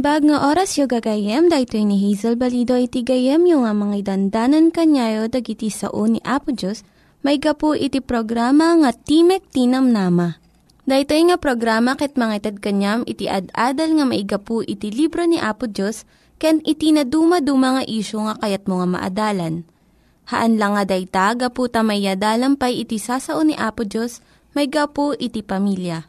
Naimbag nga oras yung gagayem, dahil ni Hazel Balido iti gayem yung nga mga dandanan kanyayo dagiti sao ni Apo Diyos, may gapu iti programa nga Timek Tinam Nama. Dahito nga programa ket mga itad kanyam iti ad-adal nga maigapu iti libro ni Apo Diyos, ken iti na dumaduma nga isyo nga kayat mo nga maadalan. Haan lang nga dayta, gapu tamayadalampay iti sasao ni Apo Diyos, may gapu iti pamilya.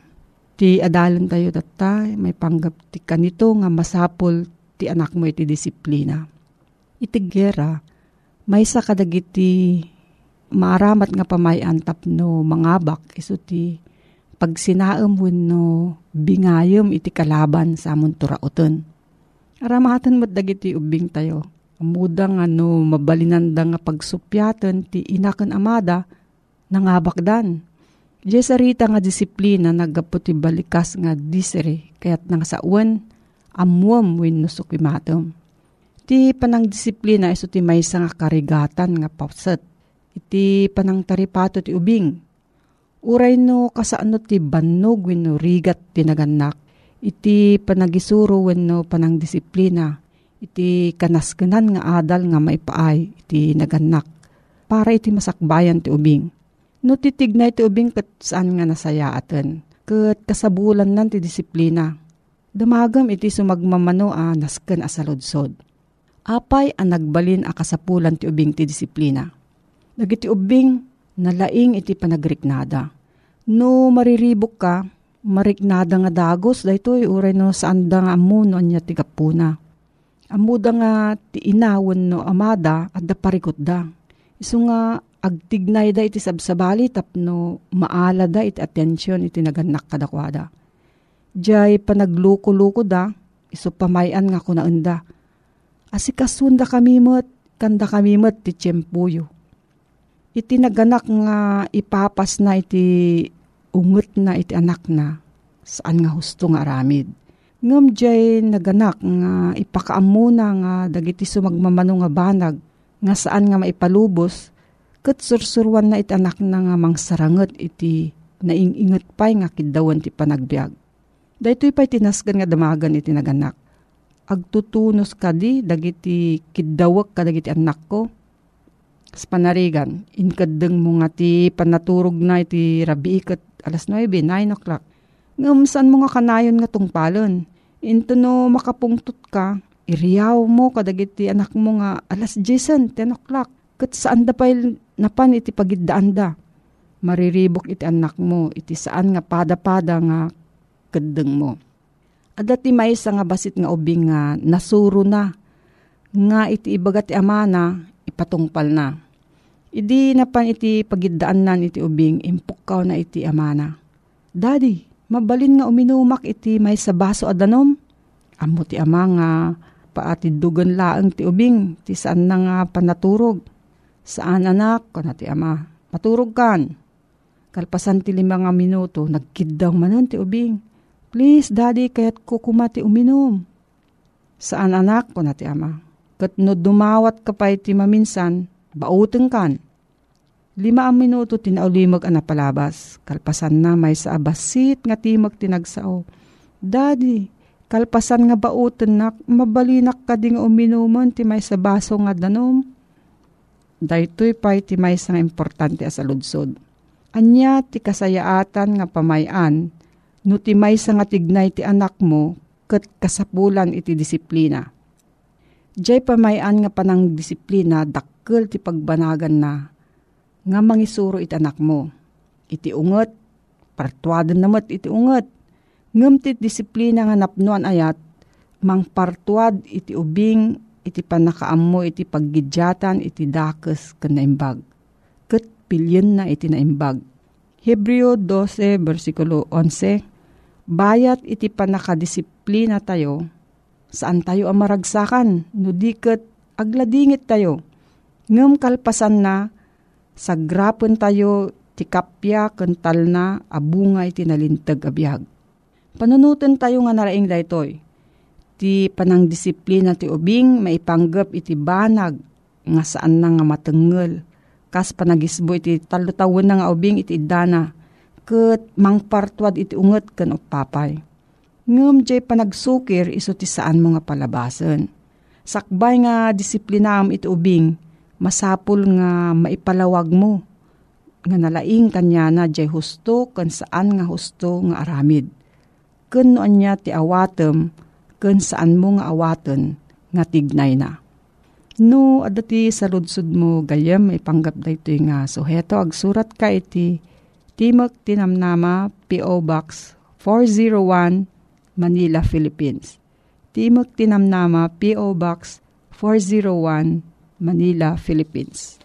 Ti adalan tayo data, may panggap ti kanito nga masapol ti anak mo iti disiplina. Iti gera, may sa kadagiti maaramat nga pamayan tapno mangabak iso ti pag sinaam no bingayom iti kalaban sa amon turauton. Aramatan mo dagiti ubing tayo. Amuda nga no mabalinanda nga pagsupyatan ti inakan amada nangabakdan. Diyes nga disiplina nagaputi balikas nga disere kayat nang sawan amuam win no sukimatom. Ti panang disiplina iso ti maysa nga karigatan nga pauset iti panang taripato ti ubing. Uray no kasaano ti bannog wenno rigat ti naganak. Iti panagisuro wenno panang disiplina. Iti kanaskenan nga adal nga maipaay iti naganak. Para iti masakbayan ti ubing. No titignay ti ubing kat saan nga nasaya aten. Kat kasabulan nan ti disiplina. Damagam iti sumagmamano a nasken asaludsod. Apay ang nagbalin a kasapulan ti ubing ti disiplina Dagiti ubing, nalaing iti panagriknada. No mariribok ka, mariknada nga dagos, daytoy uray no saan da nga amuno anya ti kapuna. Amuda nga ti inawon no amada at da parikot da. Iso nga agtignay da iti sabsabali tapno maala da iti atensyon iti naganak kadakwada. Diyay panagluko-luko da, iso pamayan nga kunaenda. Asikasunda kami mo't, kanda kami mo't ti tiyempuyo iti naganak nga ipapas na iti unget na iti anak na saan nga husto nga aramid. Ngam jay naganak nga ipakaamuna nga dagiti sumagmamano nga banag nga saan nga maipalubos kat sursurwan na iti anak na nga mangsaranget iti nainginget pay nga kidawan ti panagbiag. Dahito'y pa'y tinasgan nga damagan iti naganak. Agtutunos ka di dagiti kidawak ka dagiti anak ko Kas panarigan, inkadeng mo nga ti panaturog na iti rabi ikat alas 9, 9 o'clock. Ngam saan mo nga kanayon nga tungpalon. Into no makapungtot ka, iriyaw mo kadagiti anak mo nga alas 10, 10 o'clock. Kat saan da pa napan iti pagidaan da. Mariribok iti anak mo, iti saan nga pada-pada nga kadeng mo. Ada ti may nga basit nga ubing nga nasuro na. Nga iti ibagat ti amana, ipatungpal na. Idi napan iti pagidaan nan iti ubing, impukaw na iti amana. Daddy, mabalin nga uminumak iti may sa baso adanom. Amo ti ama nga paati dugan laang ti ubing, ti saan na nga panaturog. Saan anak, kana ti ama, maturog kan. Kalpasan ti lima nga minuto, nagkidaw manan ti ubing. Please, daddy, kaya't kukumati uminom. Saan anak, kuna ti ama, Kat no dumawat ka pa iti maminsan, bauteng kan. Lima ang minuto tinaulimag ang napalabas. Kalpasan na may sa abasit nga timag tinagsao. Daddy, kalpasan nga bauten nak, mabalinak ka ding uminuman ti may sa baso nga danom. Daytoy pa ti may nga importante as aludsod. Anya ti kasayaatan nga pamayan, no ti may nga tignay ti anak mo, kat kasapulan iti disiplina Diyay pamayan nga panang disiplina, dakkel ti pagbanagan na, nga mangisuro iti anak mo. Iti unget, partuadan namat iti unget. Ngem ti disiplina nga napnuan ayat, mang partuad iti ubing, iti panakaammo iti paggidyatan, iti dakes ken naimbag. Ket pilyen na iti naimbag. Hebreo 12, versikulo 11, Bayat iti panakadisiplina tayo, Saan tayo ang maragsakan? No diket agladingit tayo. Ngem kalpasan na, sagrapon tayo ti kapya kental na abungay ti nalintag abiyag. Panunutan tayo nga naraing daytoy. Ti panang disiplina ti ubing maipanggap iti banag nga saan na nga matengel. Kas panagisbo iti talutawon na nga ubing iti dana. Ket mangpartwad iti unget ken papay ngem jay panagsukir iso ti saan mo nga palabasan. Sakbay nga disiplinam iti ubing, masapul nga maipalawag mo nga nalaing kanya na jay husto kan saan nga husto nga aramid. Kun noon niya ti awatem, kun saan mo nga awaten nga tignay na. No, adati sa ludsud mo gayam ipanggap da ito nga suheto agsurat ka iti Timok Tinamnama P.O. Box 401 Manila, Philippines. Timok Tinamnama P.O. Box 401 Manila, Philippines.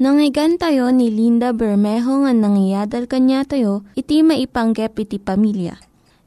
Nangyigan tayo ni Linda Bermejo nga nangyadal kanya tayo, iti maipanggep iti pamilya.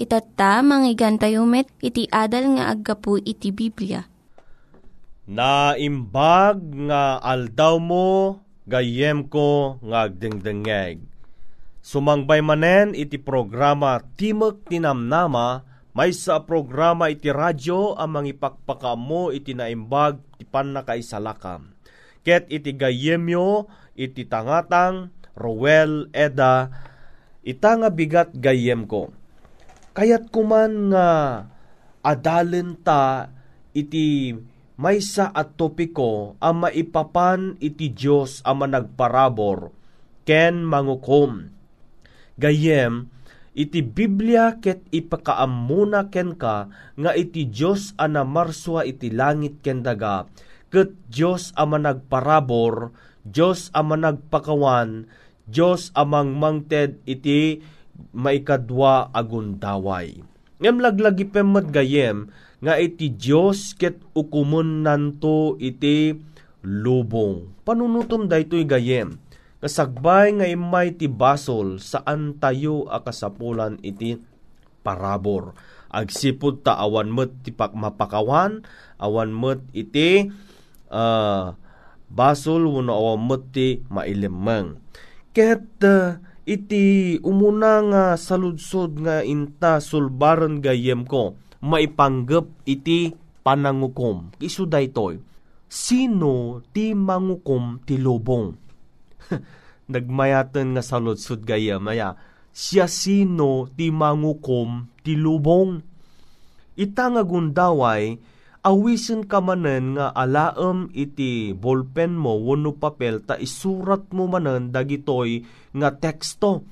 Itatta, manggigan tayo met, iti adal nga aggapu iti Biblia. Naimbag nga aldaw mo, gayem ko nga agdengdengeg. Sumangbay manen iti programa Timok Tinamnama, may sa programa iti radyo ang mangipakpaka mo iti naimbag ti panakaisalakam. Ket iti gayemyo iti tangatang Rowel Eda ita nga bigat gayem ko. Kayat kuman nga adalen ta iti maysa at topiko ang maipapan iti Diyos ang managparabor ken mangukom. Gayem, iti Biblia ket ipakaamuna ken ka nga iti Diyos ana marswa iti langit ken daga ket Diyos ama nagparabor, Diyos ama nagpakawan, Diyos amang mangted iti maikadwa agundaway. Ngem laglagi pemmet gayem, nga iti Diyos ket ukumun nanto iti lubong. Panunutom da ito'y gayem. Kasagbay nga imay ti basol saan tayo akasapulan iti parabor. Agsipod ta awan met ti mapakawan, awan met iti uh, basol wano awamati mailimang. Ket uh, iti umuna nga saludsod nga inta sulbaran gayem ko, maipanggap iti panangukom. Isu daytoy, sino ti mangukom ti lubong? Nagmayatan nga saludsod gayem, maya, siya sino ti mangukom ti lubong? Ita nga gundaway, awisen ka manen nga alaem iti bolpen mo wano papel ta isurat mo manen dagitoy nga teksto.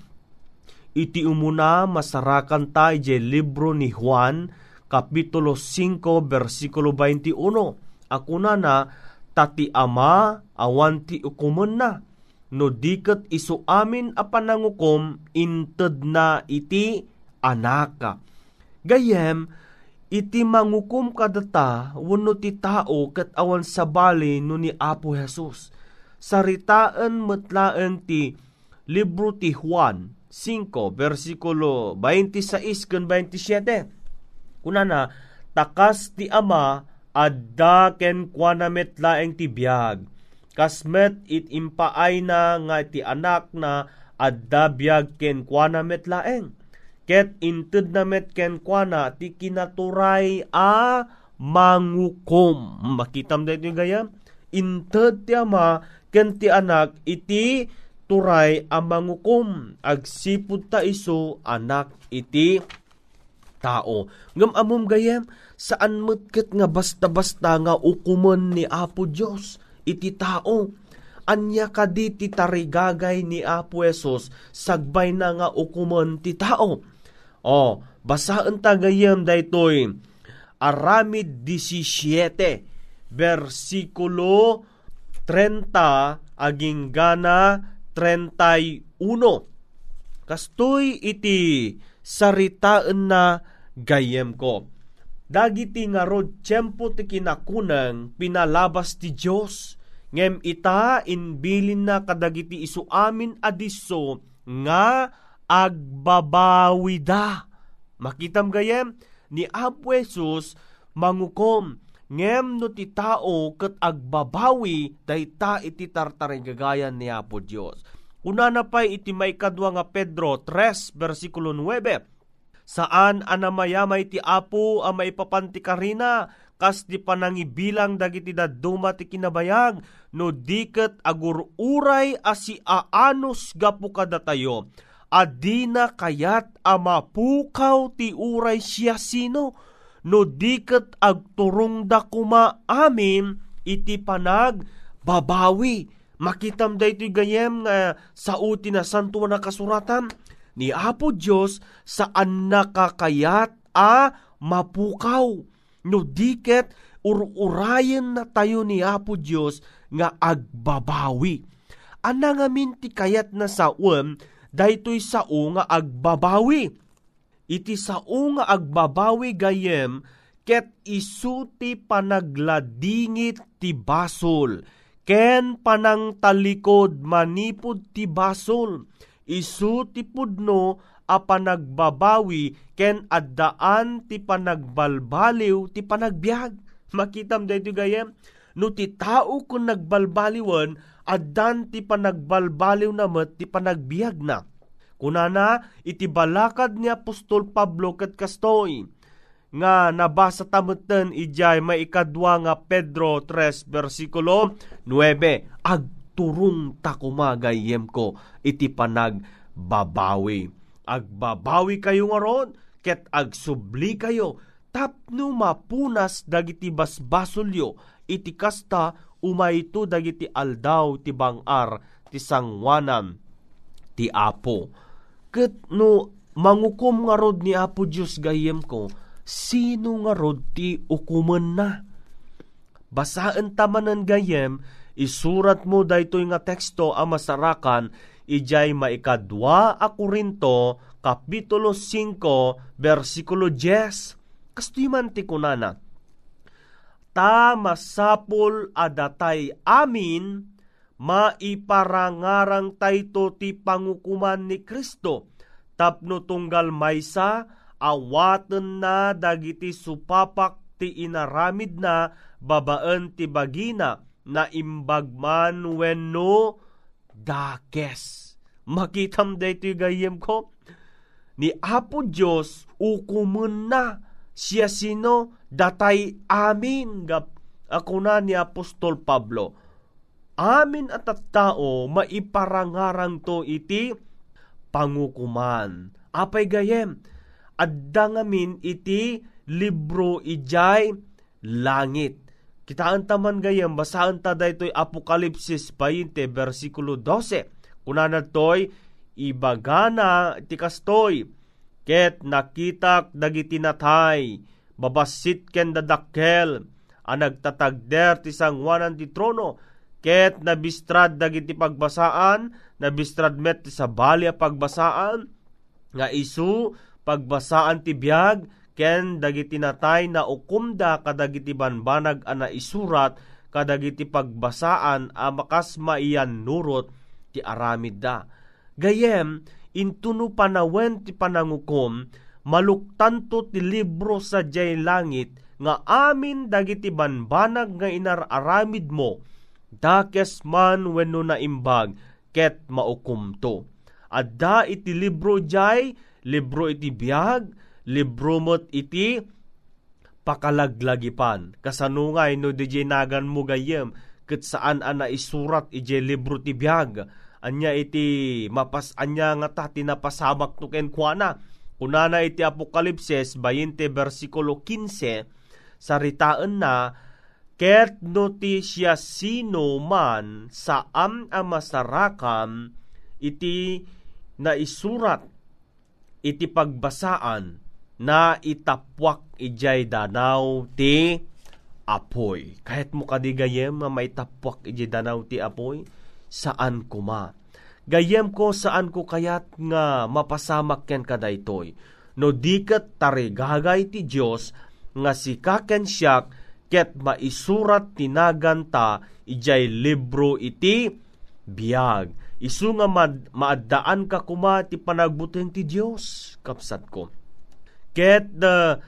Iti umuna masarakan tayo libro ni Juan, Kapitulo 5, versikulo 21. Ako na na, tati ama, awan ti ukuman na. No diket isu amin a panangukom, inted na iti anaka. Gayem, iti mangukum kadata wano ti tao kat awan sa bali no ni Apo Jesus. Saritaan metlaan ti libro ti Juan 5 versikulo 26 kan 27. Kunana, takas ti ama adda ken kuana metlaeng ti biag. Kasmet it impaay na nga ti anak na adda biag ken kuana metlaeng ket inted na met ken kuana ti kinaturay a mangukom. Makitam da ito gayam? Inted ti ama ken ti anak iti turay a mangukom. Agsipud ta iso anak iti tao. Ngam amom gayam, saan metket nga basta-basta nga ukuman ni Apo Diyos iti tao anya kaditi tarigagay ni Apo Esos sagbay na nga ukuman ti tao o, basaan tagayam daytoy Aramid 17 versikulo 30 aging gana 31. Kastoy iti saritaan na gayem ko. Dagiti nga rod tiyempo ti kinakunang pinalabas ti Diyos. Ngem ita inbilin na kadagiti isu amin adiso nga agbabawida. Makitam gayem, ni Apo Jesus mangukom ngem no ti tao ket agbabawi dayta iti tartaring gagayan ni Apo Dios. Una na pay iti may kadwa nga Pedro 3 versikulo 9 saan anamayamay ti Apo a maipapanti karina kas di panangibilang dagiti daduma ti kinabayag no diket agururay asi aanos gapu kadatayo adina kayat amapukaw ti uray siya sino no diket agturong da kuma amin iti panag babawi. Makitam da ito gayem nga sa uti na santo na kasuratan ni Apo Diyos saan nakakayat a mapukaw. No diket ururayan na tayo ni Apo Diyos nga agbabawi. Ana nga minti kayat na sa um, daytoy sao nga agbabawi. Iti sao nga agbabawi gayem ket isuti panagladingit ti basol. Ken panang talikod manipod ti basol. Isu ti pudno a panagbabawi ken addaan ti panagbalbaliw ti panagbiag. Makitam dayto gayem no ti tao kun nagbalbaliwan addan ti panagbalbaliw na met ti panagbiag na. Kunana, iti balakad ni Apostol Pablo kat kastoy, nga nabasa tamutan ijay maikadwa nga Pedro 3 versikulo 9 agturong takumagayem ko iti panag babawi agbabawi kayo nga ron ket agsubli kayo tapno mapunas dagiti basbasolyo iti kasta umayto dagiti aldaw ti bangar ti sangwanan ti apo Ket no mangukom nga rod ni Apo Diyos gayem ko, sino nga rod ti ukuman na? Basaan tamanan gayem, isurat mo daytoy nga teksto a masarakan, ijay maikadwa a Korinto, Kapitulo 5, versikulo 10. Kastoy man ti kunana. Ta masapol adatay amin, maiparangarang tayto ti pangukuman ni Kristo. Tapno tunggal maysa, awaten na dagiti supapak ti inaramid na babaan ti bagina na imbagman wenno dakes. Makitam da ito gayem ko. Ni Apo Diyos, ukumun na siya sino datay amin gap ako na ni Apostol Pablo amin at at tao maiparangarang to iti pangukuman. Apay gayem, adda ngamin iti libro ijay langit. Kitaan taman gayem, basaan ta daytoy Apokalipsis 20, versikulo 12. Kuna toy, ibagana ti kastoy, ket nakitak dagiti natay, babasit ken dadakkel, ang nagtatagder ti sangwanan ti trono, ket nabistrad dagiti pagbasaan, nabistrad met sa balya pagbasaan, nga isu pagbasaan ti biyag, ken dagiti natay na ukumda kadagiti banbanag ana isurat kadagiti pagbasaan a makas maiyan nurot ti aramid da. Gayem, intuno panawen ti panangukom, maluktanto ti libro sa jay langit, nga amin dagiti banbanag nga inararamid mo, dakes man wenno na imbag ket maukumto. Adda iti libro jay, libro iti biyag, libro mot iti pakalaglagipan. Kasanungay no DJ nagan mo gayem, ket saan ana isurat ije libro ti biyag. Anya iti mapas anya nga ta tinapasamak no ken kuana. Kunana iti Apokalipsis 20 versikulo 15 saritaan na Ket noti siya sino man sa am amasarakam iti na isurat iti pagbasaan na itapwak ijay danaw ti apoy. Kahit mo kadigayem nga may tapwak ijay danaw ti apoy, saan kuma? Gayem ko saan ko kayat nga mapasamak ken kadaytoy. No diket tarigagay ti Dios nga si kaken siyak ket maisurat tinaganta ijay libro iti biag. Isu nga mad, maaddaan ka kuma ti panagbuteng ti Dios kapsat ko. Ket uh,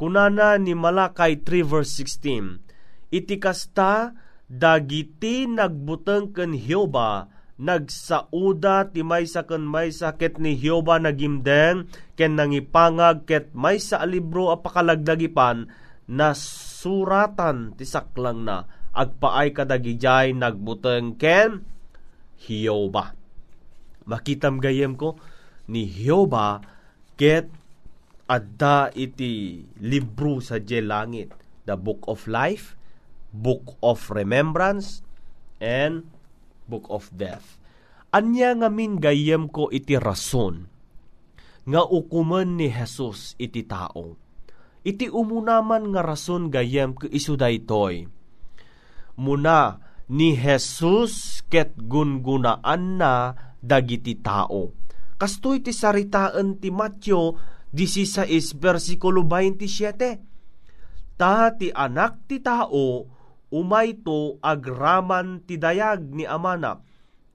kunana ni Malakay 3 verse 16, iti kasta dagiti nagbuteng ken Hioba nagsauda ti maysa ken maysa ket ni Hioba nagimdeng ken nangipangag ket maysa a libro a pakalagdagipan na suratan ti saklang na agpaay kadagijay nagbuteng ken Hioba. Makitam gayem ko ni Hioba ket adda iti libro sa langit the book of life book of remembrance and book of death. Anya nga min gayem ko iti rason nga ukuman ni Jesus iti tao. Iti umunaman nga rason gayem ko isu daytoy. Muna ni Jesus ket gungunaan na dagiti tao. Kastoy ti saritaan ti Matyo 16 versikulo 27. Ta ti anak ti tao umayto agraman ti dayag ni amana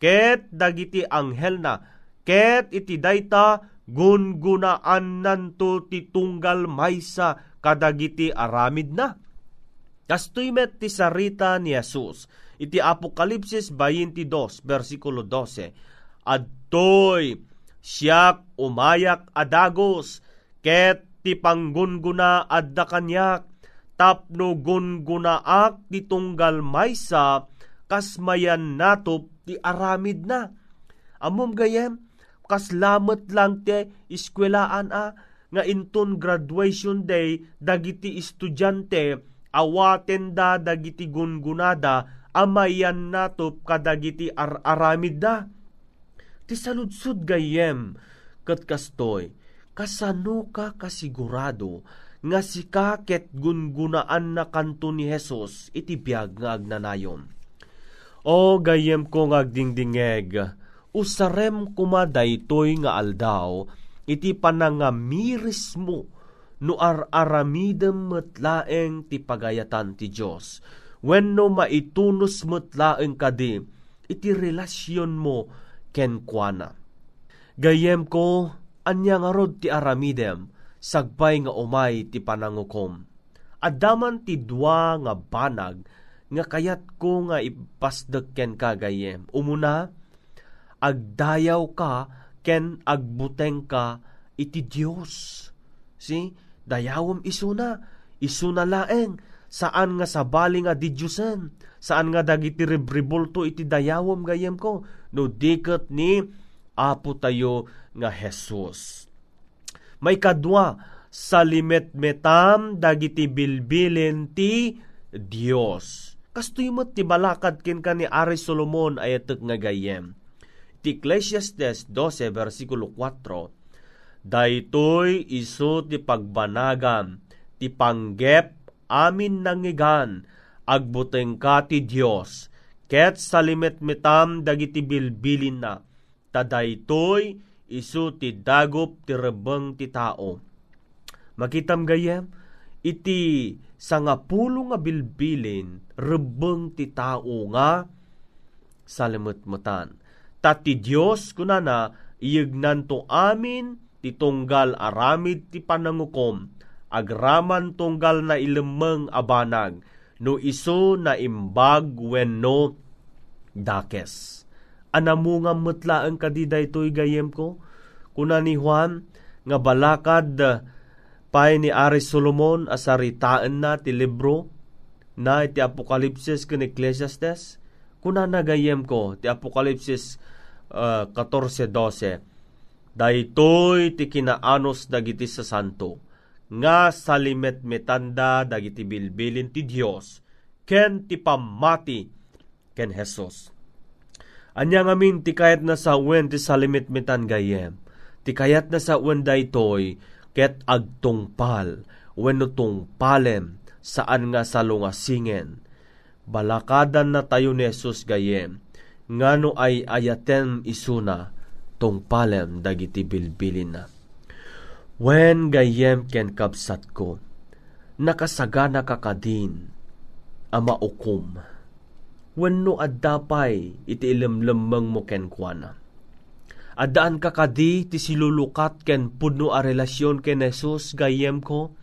ket dagiti anghel na. Ket iti dayta gungunaan nanto ti tunggal maysa kadagiti aramid na. Kastoy met ti sarita ni Jesus. Iti Apokalipsis 22 versikulo 12 adtoy siyak umayak adagos. Ket ti panggunguna adda kanyak tapno gungunaak ti tunggal maysa kasmayan natop ti aramid na. Amom gayem, kaslamet lang ti iskwelaan a, nga inton graduation day dagiti estudyante awaten da dagiti gungunada amayan natop kadagiti ar aramid da. Ti saludsud gayem kastoy, kasano ka kasigurado nga si kaket gungunaan na kanto ni Jesus iti biyag nga agnanayon. O gayem ko nga agdingdingeg, usarem kuma daytoy nga aldaw, iti panangamiris mo no ar-aramidem metlaeng ti pagayatan ti Diyos. When no maitunos metlaeng kadi, iti relasyon mo ken kuana. Gayem ko, anya nga ti aramidem, sagbay nga umay ti panangukom. Adaman ti dua nga banag nga kayat ko nga ipasdek ken kagayem. Umuna, agdayaw ka ken agbuteng ka iti Dios. Si, dayawom isuna, isuna laeng, saan nga sabali nga di Diyosen, saan nga dagiti rebribulto iti dayawom gayem ko, no diket ni Apo tayo nga Jesus may kadwa sa limet-metam dagiti bilbilin ti Dios. Kastoy mo ti balakad kin ka ni Ari Solomon ayatek nga gayem. Ti Ecclesiastes 12 versikulo 4 Daytoy iso ti pagbanagam ti panggep amin nangigan agbuteng ka ti Dios ket sa limet-metam dagiti bilbilin na tadaytoy isu ti dagop ti rebeng ti tao. Makitam gayem, iti sangapulo nga bilbilin rebeng ti tao nga salimutmutan. Tati Diyos kunana iyegnan to amin ti tunggal aramid ti panangukom agraman tunggal na ilemeng abanag no iso na imbag wenno dakes anamungam mutlaan kadiday toy gayem ko. Kuna ni Juan, nga balakad pay ni Aris Solomon asaritaan na ti libro na iti Apokalipsis ken Ecclesiastes. Kuna nagayem ko ti Apokalipsis uh, 14.12. Daytoy ti kinaanos dagiti sa santo nga salimet metanda dagiti bilbilin ti Dios ken ti pamati ken Jesus Anya ngamin ti kayat na sa wen ti salimit-mitan gayem. Ti kayat na sa wen daytoy ket agtungpal wenno tungpalem saan nga salungasingen. Balakadan na tayo ni Jesus gayem. Ngano ay ayaten isuna tungpalem dagiti bilbilin na. Wen gayem ken kapsat ko, nakasagana kakadin, ama ukum wenno addapay iti ilemlemmeng mo ken kuana. Adaan ka kadi ti silulukat ken puno a relasyon ken Jesus gayem ko,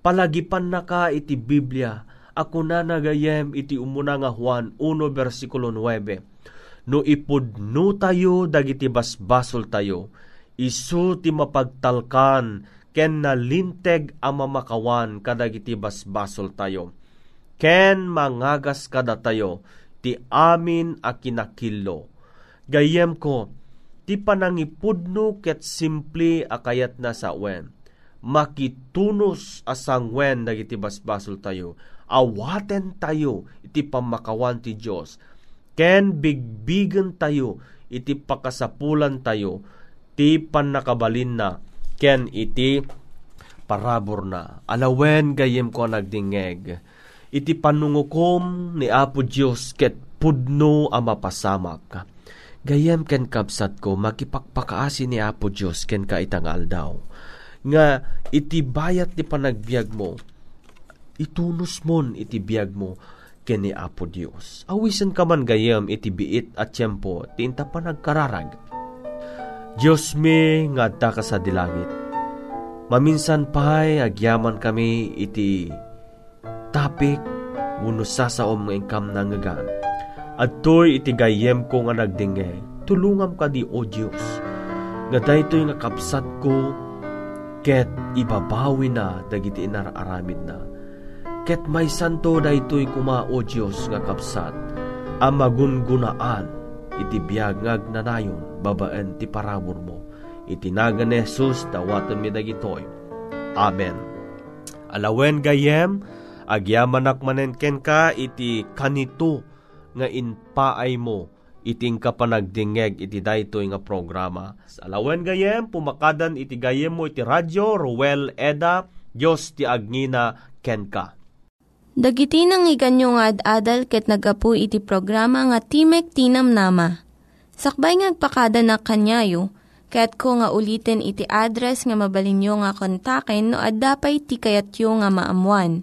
palagipan na ka iti Biblia, ako na nagayem iti umuna nga Juan 1 versikulo 9. No ipudno tayo dagiti basbasol tayo, isu ti mapagtalkan ken nalinteg ang mamakawan kadagiti basbasol tayo. Ken mangagas kada tayo, ti amin a kinakillo. Gayem ko, ti panangipudno ket simple akayat na sa wen. Makitunos asang wen dagiti basbasol tayo. Awaten tayo iti pamakawan ti Dios. Ken bigbigen tayo iti pakasapulan tayo ti panakabalin na ken iti parabor na. Alawen gayem ko nagdingeg. Iti panungukom ni Apo Dios ket pudno a mapasamak Gayam ken kabsat ko, makipakpakaasi ni Apo Diyos ken ka itangal daw. Nga iti bayat ni panagbiag mo, itunos mon iti biag mo ken ni Apo Diyos. Awisan ka man gayam iti biit at tiyempo, tinta pa nagkararag. Diyos mi nga ka sa dilangit. Maminsan pa'y agyaman kami iti tapik, uno sasaom ng income na ngagan at to'y itigayem ko nga nagdinge, tulungam ka di o Diyos. Nga daytoy nga kapsat ko, ket ibabawi na dagiti inararamid na. Ket may santo daytoy kuma o Diyos nga kapsat, ang magungunaan iti biyag ngag nanayon babaen ti paramor mo. Itinaga ni Jesus dawatan mi dagitoy. Amen. Alawen gayem, agyaman manen ken ka iti kanito nga inpaay mo iting kapanagdingeg iti daytoy nga programa. Sa alawen gayem, pumakadan iti gayem mo iti radyo, Ruel Eda, Diyos ti Agnina, Kenka. Dagiti nang iganyo nga ad-adal ket nagapu iti programa nga Timek Tinam Nama. Sakbay ngagpakada na kanyayo, ket ko nga ulitin iti address nga mabalinyo nga kontaken no ad-dapay tikayatyo nga maamuan.